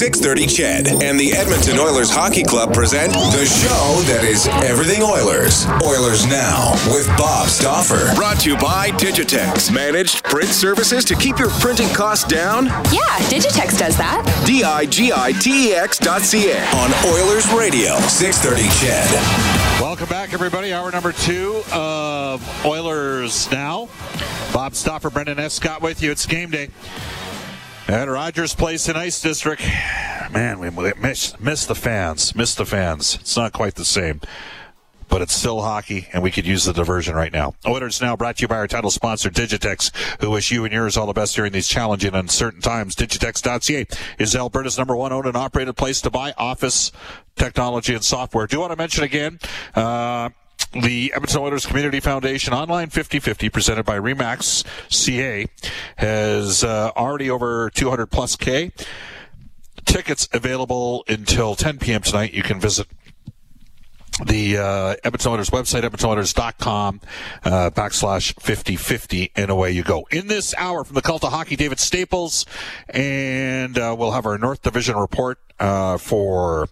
630 CHED and the Edmonton Oilers Hockey Club present the show that is everything Oilers. Oilers Now with Bob Stauffer. Brought to you by Digitex. Managed print services to keep your printing costs down? Yeah, Digitex does that. D-I-G-I-T-E-X dot C-A. On Oilers Radio, 630 CHED. Welcome back, everybody. Hour number two of Oilers Now. Bob Stauffer, Brendan Escott with you. It's game day. At Rogers Place in Ice District. Man, we miss, miss the fans. Miss the fans. It's not quite the same but it's still hockey, and we could use the diversion right now. Oilers now brought to you by our title sponsor, Digitex, who wish you and yours all the best during these challenging and uncertain times. Digitex.ca is Alberta's number one owned and operated place to buy office technology and software. Do want to mention again, uh, the Edmonton Oilers Community Foundation Online 50-50 presented by Remax CA has uh, already over 200 plus K. Tickets available until 10 p.m. tonight. You can visit the uh, Edmonton Oilers website, edmontonoilers.com, uh, backslash 5050, and away you go. In this hour from the Cult of Hockey, David Staples, and uh, we'll have our North Division report uh, for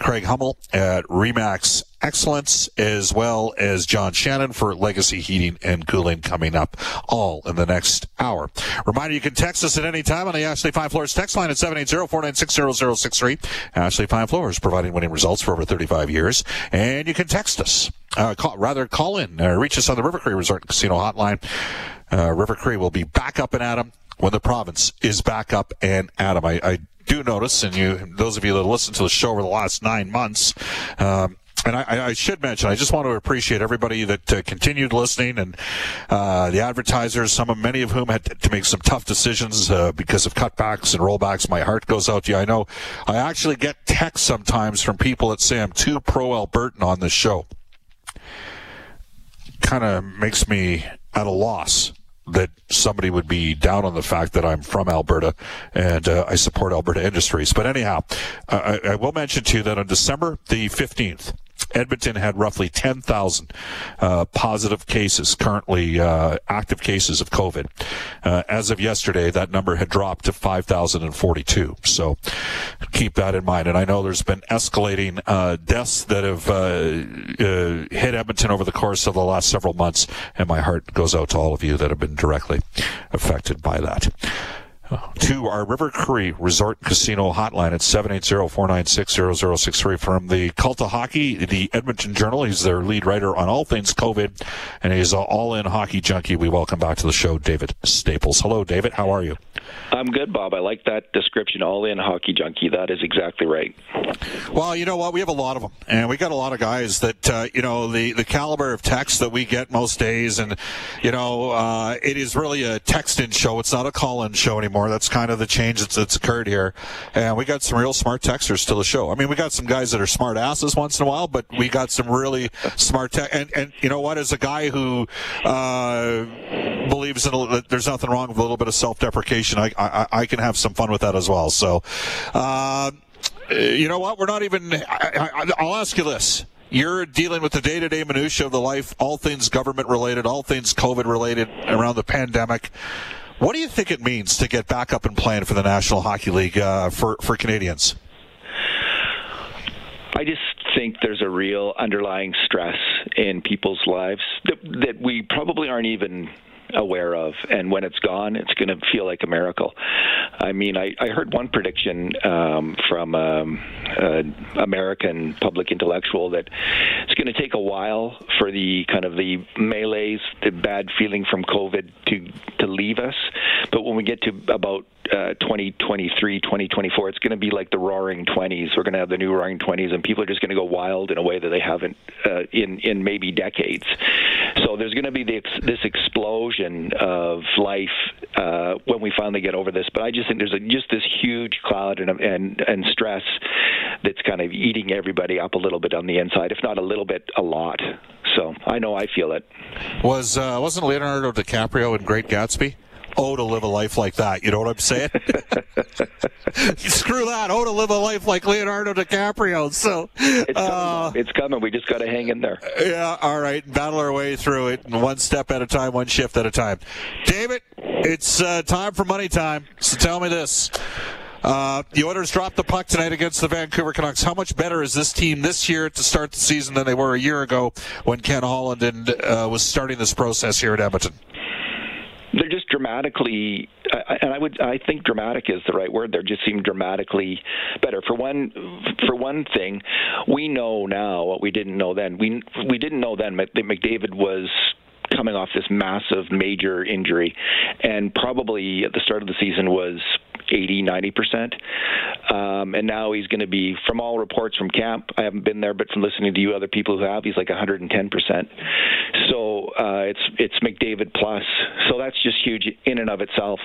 Craig Hummel at Remax Excellence, as well as John Shannon for Legacy Heating and Cooling coming up all in the next hour. Reminder, you can text us at any time on the Ashley Fine Floors text line at 780-496-0063. Ashley Fine Floors providing winning results for over 35 years. And you can text us, uh, call, rather call in, uh, reach us on the River Cree Resort Casino hotline. Uh, River Cree will be back up and at 'em when the province is back up and at 'em. I, I do notice, and you, those of you that listen to the show over the last nine months, um, and I, I, should mention, I just want to appreciate everybody that uh, continued listening and uh, the advertisers, some of many of whom had to make some tough decisions uh, because of cutbacks and rollbacks. My heart goes out to you. I know I actually get texts sometimes from people that say I'm too pro Albertan on this show. Kind of makes me at a loss that somebody would be down on the fact that I'm from Alberta and uh, I support Alberta Industries. But anyhow, I, I, will mention to you that on December the 15th, Edmonton had roughly 10,000 uh, positive cases, currently uh, active cases of COVID. Uh, as of yesterday, that number had dropped to 5,042. So keep that in mind. And I know there's been escalating uh, deaths that have uh, uh, hit Edmonton over the course of the last several months. And my heart goes out to all of you that have been directly affected by that to our River Cree Resort Casino hotline at 780-496-0063 from the Cult of Hockey, the Edmonton Journal. He's their lead writer on all things COVID, and he's an all-in hockey junkie. We welcome back to the show David Staples. Hello, David. How are you? I'm good, Bob. I like that description, all-in hockey junkie. That is exactly right. Well, you know what? We have a lot of them, and we got a lot of guys that, uh, you know, the, the caliber of text that we get most days, and, you know, uh, it is really a text-in show. It's not a call-in show anymore. That's kind of the change that's, that's occurred here. And we got some real smart texters to the show. I mean, we got some guys that are smart asses once in a while, but we got some really smart tech. And, and you know what? As a guy who uh, believes in a, there's nothing wrong with a little bit of self-deprecation, I, I can have some fun with that as well. So, uh, you know what? We're not even. I, will ask you this you're dealing with the day-to-day minutia of the life, all things government related, all things COVID related around the pandemic. What do you think it means to get back up and playing for the National Hockey League uh, for for Canadians? I just think there's a real underlying stress in people's lives that, that we probably aren't even aware of. And when it's gone, it's going to feel like a miracle. I mean, I, I heard one prediction um, from um, an American public intellectual that it's going to take a while for the kind of the malaise, the bad feeling from COVID to to leave us. But when we get to about uh, 2023, 2024, it's going to be like the Roaring Twenties. We're going to have the new Roaring Twenties, and people are just going to go wild in a way that they haven't uh, in in maybe decades. So there's going to be this, this explosion of life uh, when we finally get over this. But I just think there's a, just this huge cloud and and and stress that's kind of eating everybody up a little bit on the inside, if not a little bit, a lot. So I know I feel it. Was uh, wasn't Leonardo DiCaprio in Great Gatsby? Oh, to live a life like that. You know what I'm saying? Screw that. Oh, to live a life like Leonardo DiCaprio. So it's coming. Uh, it's coming. We just got to hang in there. Yeah. All right. Battle our way through it, one step at a time, one shift at a time. David, it's uh, time for money time. So tell me this. Uh, the Oilers dropped the puck tonight against the Vancouver Canucks. How much better is this team this year to start the season than they were a year ago when Ken Holland and, uh, was starting this process here at Edmonton? They're just dramatically, and I would, I think dramatic is the right word. They just seem dramatically better. For one, for one thing, we know now what we didn't know then. We we didn't know then that McDavid was coming off this massive major injury and probably at the start of the season was 80, 90 percent. Um, and now he's going to be, from all reports from camp, I haven't been there, but from listening to you, other people who have, he's like 110 percent. Uh, it's it's McDavid plus. So that's just huge in and of itself.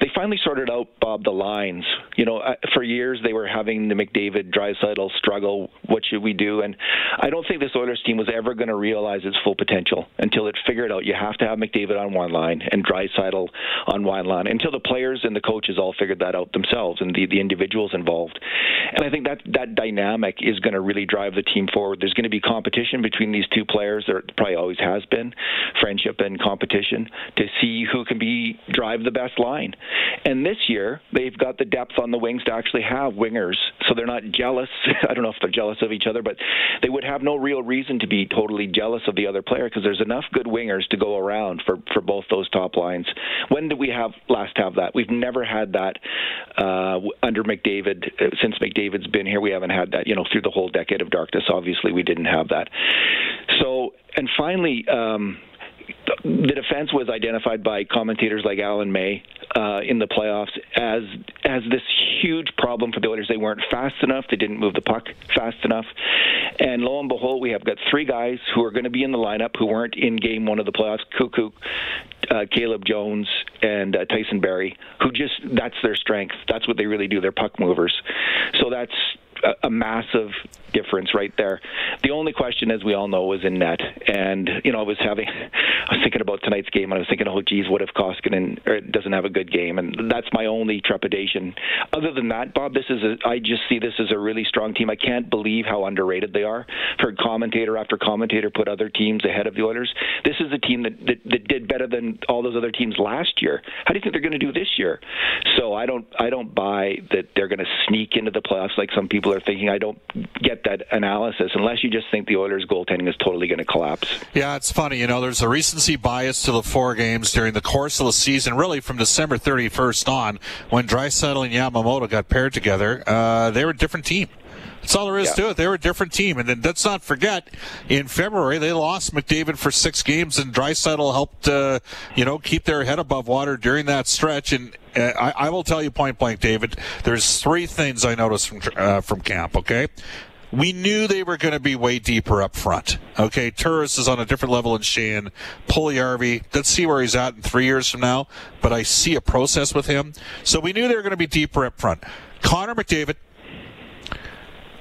They finally sorted out Bob the lines. You know, uh, for years they were having the McDavid Draisaitl struggle. What should we do? And I don't think this Oilers team was ever going to realize its full potential until it figured out you have to have McDavid on one line and Draisaitl on one line. Until the players and the coaches all figured that out themselves and the, the individuals involved. And I think that that dynamic is going to really drive the team forward. There's going to be competition between these two players. There probably always has been friendship and competition to see who can be drive the best line. And this year they've got the depth on the wings to actually have wingers, so they're not jealous. I don't know if they're jealous of each other, but they would have no real reason to be totally jealous of the other player because there's enough good wingers to go around for for both those top lines. When did we have last have that? We've never had that uh, under McDavid. Uh, since McDavid's been here, we haven't had that. You know, through the whole decade of darkness, obviously we didn't have that. So, and finally. Um, the defense was identified by commentators like Alan May uh, in the playoffs as as this huge problem for the Oilers. They weren't fast enough. They didn't move the puck fast enough. And lo and behold, we have got three guys who are going to be in the lineup who weren't in Game One of the playoffs: Koekkoek, uh, Caleb Jones, and uh, Tyson Barrie. Who just that's their strength. That's what they really do. They're puck movers. So that's a, a massive difference right there. The only question, as we all know, was in net. And, you know, I was having, I was thinking about tonight's game, and I was thinking, oh, geez, what if Koskinen uh, doesn't have a good game? And that's my only trepidation. Other than that, Bob, this is, a, I just see this as a really strong team. I can't believe how underrated they are. I've Heard commentator after commentator put other teams ahead of the Oilers. This is a team that, that, that did better than all those other teams last year. How do you think they're going to do this year? So I don't, I don't buy that they're going to sneak into the playoffs like some people are thinking. I don't get that analysis unless you just think the Oilers' goaltending is totally going to collapse. Yeah, it's funny. You know, there's a recency bias to the four games during the course of the season, really from December 31st on, when Draisaitl and Yamamoto got paired together. Uh, they were a different team. That's all there is yeah. to it. They were a different team. And then let's not forget, in February, they lost McDavid for six games, and Draisaitl helped, uh, you know, keep their head above water during that stretch. And uh, I, I, will tell you point blank, David, there's three things I noticed from, uh, from camp, okay? we knew they were going to be way deeper up front. Okay, Turris is on a different level than Sheahan. Puljujarvi, let's see where he's at in three years from now, but I see a process with him. So we knew they were going to be deeper up front. Connor McDavid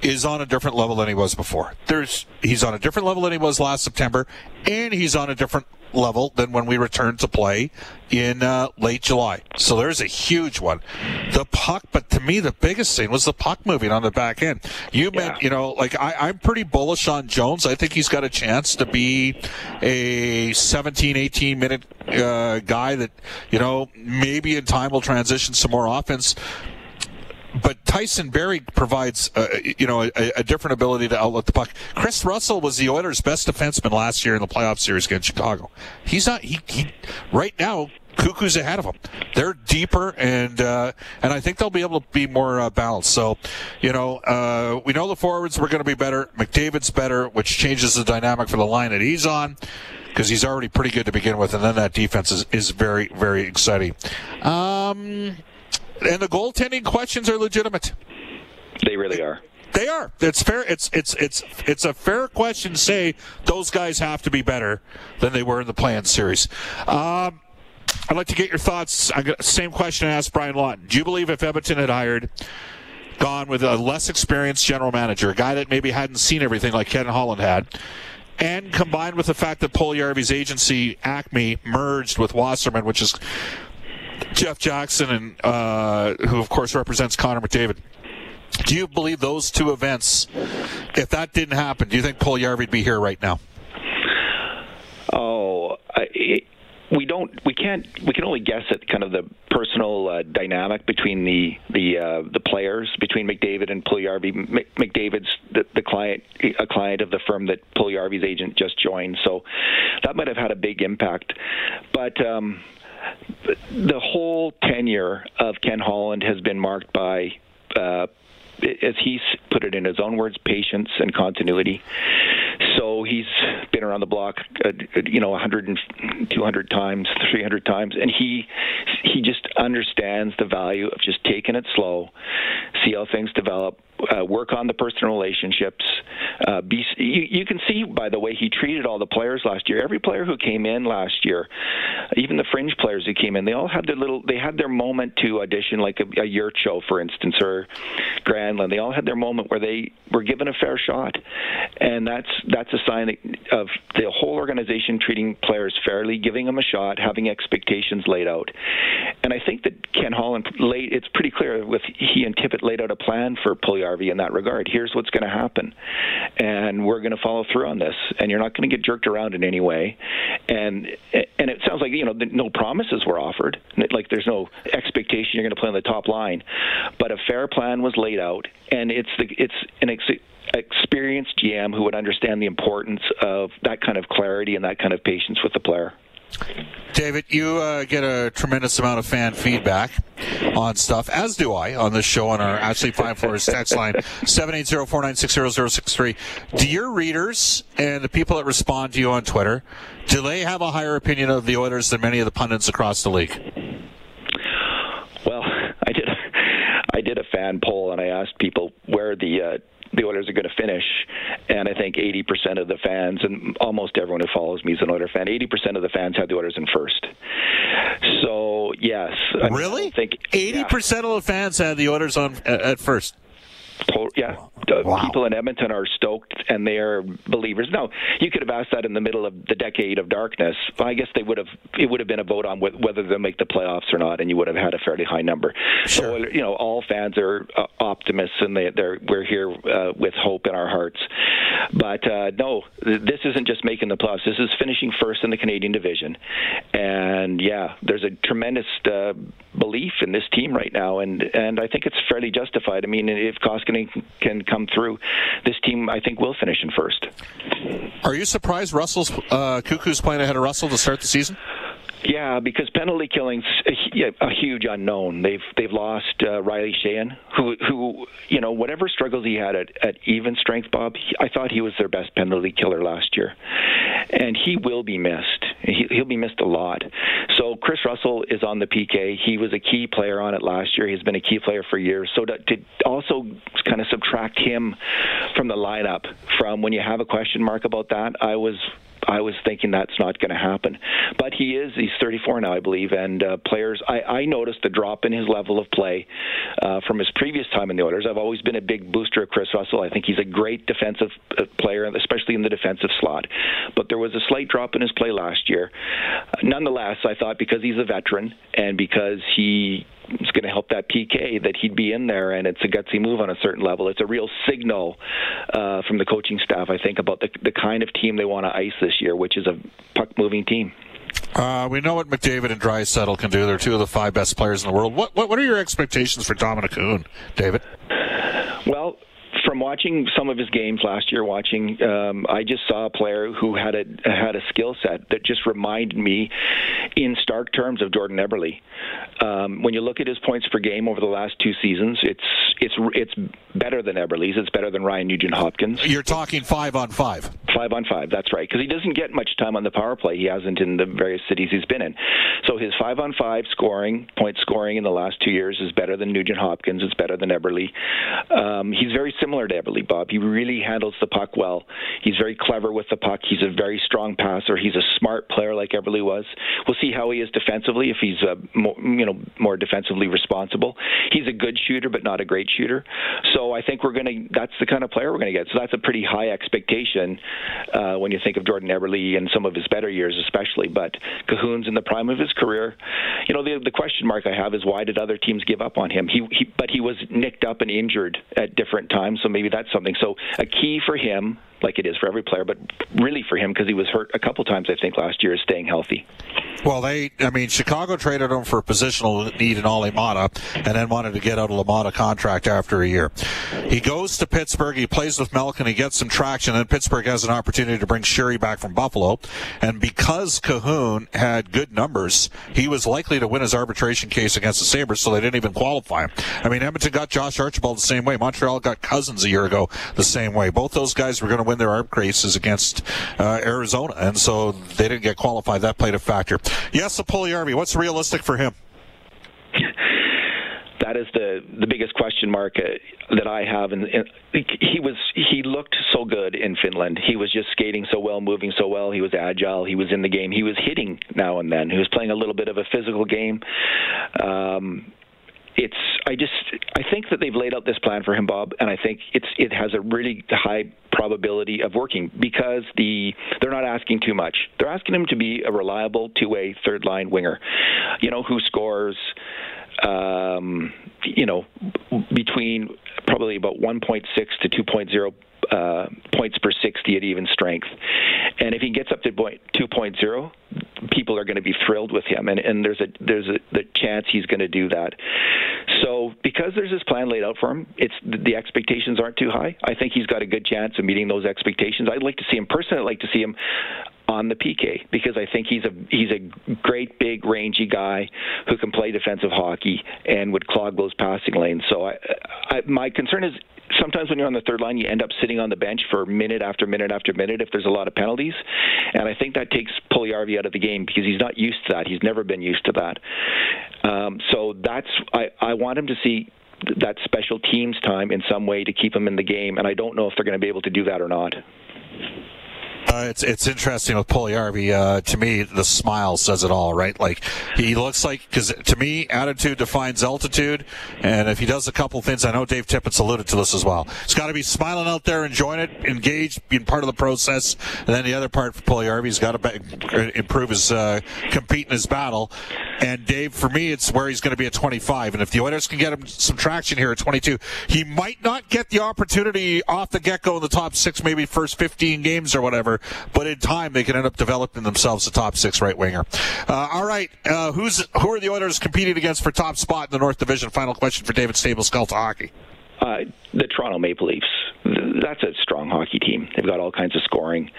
is on a different level than he was before. There's he's on a different level than he was last September, and he's on a different level than when we returned to play in uh, late July. So there's a huge one. The puck, but to me, the biggest thing was the puck moving on the back end. You yeah. meant, you know, like I, am pretty bullish on Jones. I think he's got a chance to be a 17, 18 minute uh, guy that, you know, maybe in time will transition some more offense but Tyson Barrie provides, uh, you know, a, a, different ability to outlet the puck. Kris Russell was the Oilers' best defenseman last year in the playoff series against Chicago. He's not. He, he right now. Koekkoek's ahead of them. They're deeper, and uh, and I think they'll be able to be more uh, balanced. So, you know, uh, we know the forwards were going to be better. McDavid's better, which changes the dynamic for the line that he's on because he's already pretty good to begin with, and then that defense is, is very very exciting. Um, And the goaltending questions are legitimate. They really are. They are. It's fair. It's it's it's it's a fair question to say those guys have to be better than they were in the play-in series. Um, I'd like to get your thoughts. I got same question I asked Brian Lawton. Do you believe if Edmonton had hired, gone with a less experienced general manager, a guy that maybe hadn't seen everything like Ken Holland had, and combined with the fact that Puljujarvi's agency Acme merged with Wasserman, which is Jeff Jackson, and uh, who of course represents Connor McDavid. Do you believe those two events, if that didn't happen, do you think Puljujarvi'd be here right now? Oh, I, we don't we can't we can only guess at kind of the personal uh, dynamic between the the uh, the players between McDavid and Puljujarvi. McDavid's the, the client a client of the firm that Puljujarvi's agent just joined, so that might have had a big impact. But um, the whole tenure of Ken Holland has been marked by. Uh, as he's put it in his own words, patience and continuity. So he's been around the block, uh, you know, 100 and 200 times, 300 times, and he he just understands the value of just taking it slow, see how things develop, uh, work on the personal relationships. Uh, be, you, you can see by the way he treated all the players last year. Every player who came in last year, even the fringe players who came in, they all had their little. They had their moment to audition, like a, a for instance, or Granlund. They all had their moment where they were given a fair shot, and that's that's a sign of the whole organization treating players fairly, giving them a shot, having expectations laid out. And I think that Ken Holland laid. It's pretty clear with he and Tippett laid out a plan for Puljujarvi In that regard. Here's what's going to happen, and we're going to follow through on this. And you're not going to get jerked around in any way. And and it sounds like you know no promises were offered. Like there's no expectation you're going to play on the top line, but a fair plan was laid out, and it's the it's an ex- experienced GM who would understand the importance of that kind of clarity and that kind of patience with the player. David, you uh, get a tremendous amount of fan feedback on stuff, as do I on this show on our Ashley Fine Floors text line, 780-496-0063. Do your readers and the people that respond to you on Twitter, do they have a higher opinion of the Oilers than many of the pundits across the league? Well, I did, I did a fan poll and I asked people where the uh, the Oilers are going to finish. And I think 80% of the fans, and almost everyone who follows me is an Oiler fan, 80% of the fans had the Oilers in first. So, yes. Really? I think 80% yeah. of the fans had the Oilers on at first yeah, wow. people in Edmonton are stoked and they are believers. Now, you could have asked that in the middle of the decade of darkness. I guess they would have. It would have been a vote on whether they'll make the playoffs or not, and you would have had a fairly high number. Sure. So, you know, all fans are uh, optimists, and they, they're we're here uh, with hope in our hearts. But uh, no, this isn't just making the playoffs. This is finishing first in the Canadian division, and yeah, there's a tremendous uh, belief in this team right now, and and I think it's fairly justified. I mean, if Koskinen can come through, this team I think will finish in first. Are you surprised Russell's uh, Koekkoek's playing ahead of Russell to start the season? Yeah, because penalty killing's a, a huge unknown. They've they've lost uh, Riley Sheahan, who who you know whatever struggles he had at, at even strength, Bob. He, I thought he was their best penalty killer last year, and he will be missed. He, he'll be missed a lot. So Kris Russell is on the PK. He was a key player on it last year. He's been a key player for years. So to, to also kind of subtract him from the lineup from when you have a question mark about that, I was I was thinking that's not going to happen. But he is, he's 34 now, I believe, and uh, players, I, I noticed the drop in his level of play uh, from his previous time in the Oilers. I've always been a big booster of Kris Russell. I think he's a great defensive uh, player, especially in the defensive slot. But there was a slight drop in his play last year. Nonetheless, I thought because he's a veteran and because he is going to help that PK that he'd be in there, and it's a gutsy move on a certain level. It's a real signal uh, from the coaching staff, I think, about the, the kind of team they want to ice this year, which is a puck moving team. Uh, we know what McDavid and Draisaitl can do. They're two of the five best players in the world. What what, what are your expectations for Dominik Kahun, David? Well, from watching some of his games last year, watching, um, I just saw a player who had a had a skill set that just reminded me, in stark terms, of Jordan Eberle. Um, when you look at his points per game over the last two seasons, it's it's it's better than Eberle's. It's better than Ryan Nugent Hopkins. You're talking five on five. Five on five, that's right. Because he doesn't get much time on the power play. He hasn't in the various cities he's been in. So his five on five scoring, point scoring in the last two years is better than Nugent Hopkins. It's better than Eberle. Um, he's very similar to Eberle, Bob. He really handles the puck well. He's very clever with the puck. He's a very strong passer. He's a smart player like Eberle was. We'll see how he is defensively if he's uh, more, you know more defensively responsible. He's a good shooter, but not a great shooter. So I think we're going to. That's the kind of player we're going to get. So that's a pretty high expectation uh, when you think of Jordan Eberle and some of his better years, especially. But Kahun's in the prime of his career. You know, the the question mark I have is why did other teams give up on him? He, he but he was nicked up and injured at different times, so maybe that's something. So a key for him like it is for every player, but really for him because he was hurt a couple times, I think, last year, is staying healthy. Well, they, I mean, Chicago traded him for a positional need in Olli Maatta and then wanted to get out of LaMotta contract after a year. He goes to Pittsburgh, he plays with Melk, and he gets some traction, and Pittsburgh has an opportunity to bring Sheary back from Buffalo. And because Kahun had good numbers, he was likely to win his arbitration case against the Sabres, so they didn't even qualify him. I mean, Edmonton got Josh Archibald the same way. Montreal got Cousins a year ago the same way. Both those guys were going to win their arb races against uh, Arizona, and so they didn't get qualified. That played a factor. Yes, the Puljujarvi. What's realistic for him? that is the the biggest question mark uh, that I have. And, and he was he looked so good in Finland. He was just skating so well, moving so well. He was agile. He was in the game. He was hitting now and then. He was playing a little bit of a physical game. Um, it's I just I think that they've laid out this plan for him, Bob, and I think it's it has a really high probability of working because the they're not asking too much. They're asking him to be a reliable two-way third line winger, you know, who scores um, you know, between probably about 1.6 to 2.0 uh, points per 60 at even strength. And if he gets up to 2.0, people are going to be thrilled with him, and, and there's a there's a the chance he's going to do that. So because there's this plan laid out for him, it's the expectations aren't too high. I think he's got a good chance of meeting those expectations. I'd like to see him personally. I'd like to see him on the PK because I think he's a he's a great big rangy guy who can play defensive hockey and would clog those passing lanes. So I, I my concern is sometimes when you're on the third line, you end up sitting on the bench for minute after minute after minute if there's a lot of penalties, and I think that takes Puljujarvi out of the game because he's not used to that. He's never been used to that. Um, so that's I I want him to see that special teams time in some way to keep him in the game, and I don't know if they're going to be able to do that or not. Uh, it's it's interesting with Puljujarvi. Uh, to me, the smile says it all, right? Like he looks like because to me, attitude defines altitude, and if he does a couple things, I know Dave Tippett's alluded to this as well. He's got to be smiling out there, enjoying it, engaged, being part of the process, and then the other part for Puljujarvi, he's got to improve his uh, compete in his battle. And Dave, for me, it's where he's going to be at 25, and if the Oilers can get him some traction here at 22, he might not get the opportunity off the get go in the top six, maybe first 15 games or whatever but in time they can end up developing themselves a top six right winger. Uh, all right, uh, who's who are the Oilers competing against for top spot in the North Division? Final question for David Staples, Cult Hockey. Uh, the Toronto Maple Leafs. That's a strong hockey team. They've got all kinds of scoring.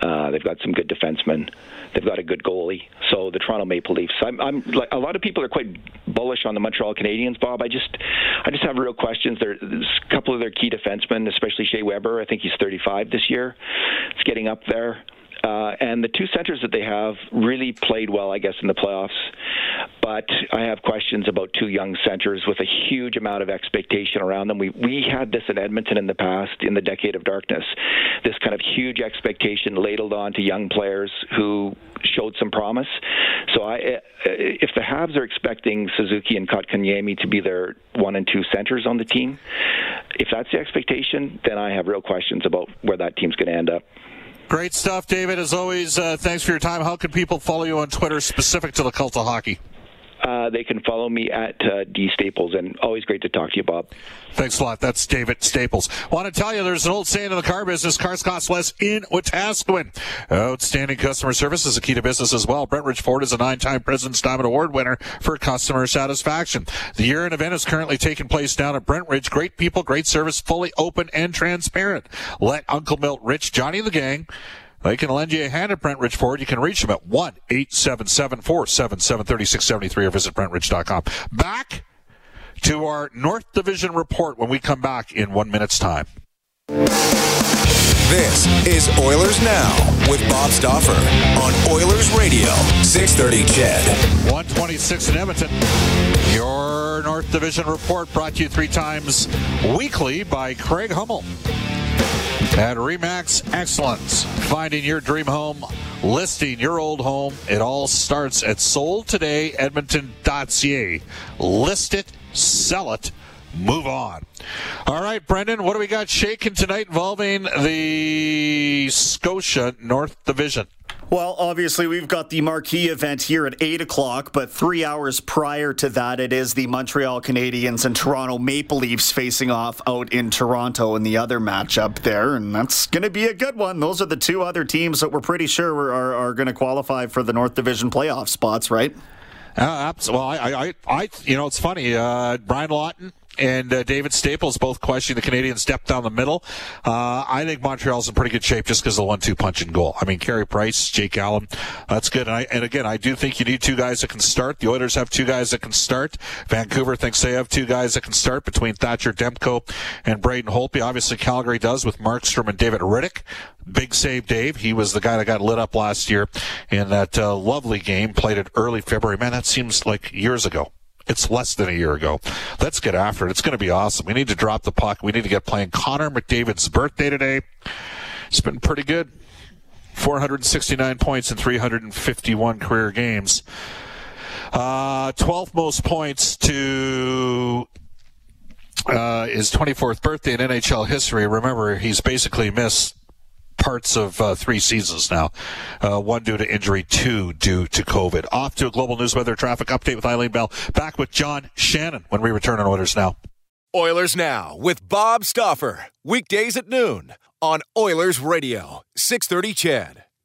Uh, they've got some good defensemen. They've got a good goalie. So the Toronto Maple Leafs. I'm, I'm like a lot of people are quite bullish on the Montreal Canadiens. Bob, I just, I just have real questions. There's a couple of their key defensemen, especially Shea Weber. I think he's 35 this year. It's getting up there. Uh, and the two centers that they have really played well, I guess, in the playoffs. But I have questions about two young centers with a huge amount of expectation around them. We we had this in Edmonton in the past, in the decade of darkness. This kind of huge expectation ladled on to young players who showed some promise. So I, uh, if the Habs are expecting Suzuki and Kotkaniemi to be their one and two centers on the team, if that's the expectation, then I have real questions about where that team's going to end up. Great stuff, David. As always, uh, thanks for your time. How can people follow you on Twitter specific to the cult of hockey? Uh, they can follow me at uh, D Staples, and always great to talk to you, Bob. Thanks a lot. That's David Staples. Want to tell you, there's an old saying in the car business: cars cost less in Wetaskiwin. Outstanding customer service is a key to business as well. Brentridge Ford is a nine-time President's Diamond Award winner for customer satisfaction. The year-end event is currently taking place down at Brentridge. Great people, great service, fully open and transparent. Let Uncle Milt, Rich, Johnny, the gang they can lend you a hand at Brentridge Ford. You can reach them at 1 877 477 3673 or visit BrentRidge.com. Back to our North Division report when we come back in one minute's time. This is Oilers Now with Bob Stauffer on Oilers Radio, 630 CHED. 126 in Edmonton. Your North Division report brought to you three times weekly by Craig Hummel. At Remax Excellence, finding your dream home, listing your old home. It all starts at soldtodayedmonton.ca. List it, sell it, move on. All right, Brendan, what do we got shaking tonight involving the Scotia North Division? Well, obviously, we've got the marquee event here at 8 o'clock, but three hours prior to that, it is the Montreal Canadiens and Toronto Maple Leafs facing off out in Toronto in the other matchup there, and that's going to be a good one. Those are the two other teams that we're pretty sure are, are going to qualify for the North Division playoff spots, right? Uh, well, I, I, I, you know, it's funny. Uh, Brian Lawton and uh, David Staples both questioning the Canadian step down the middle. Uh, I think Montreal's in pretty good shape just because of the one-two punch and goal. I mean, Carey Price, Jake Allen, that's good. And, I, and again, I do think you need two guys that can start. The Oilers have two guys that can start. Vancouver thinks they have two guys that can start between Thatcher Demko and Braden Holtby. Obviously, Calgary does with Markstrom and David Rittich. Big save, Dave. He was the guy that got lit up last year in that uh, lovely game. Played it early February. Man, that seems like years ago. It's less than a year ago. Let's get after it. It's going to be awesome. We need to drop the puck. We need to get playing Connor McDavid's birthday today. It's been pretty good. 469 points in 351 career games. Uh, 12th most points to uh, his 24th birthday in NHL history. Remember, he's basically missed parts of uh, three seasons now. Uh, one due to injury, two due to COVID. Off to a global news weather traffic update with Eileen Bell. Back with John Shannon when we return on Oilers Now. Oilers Now with Bob Stauffer. Weekdays at noon on Oilers Radio, 630 CHED.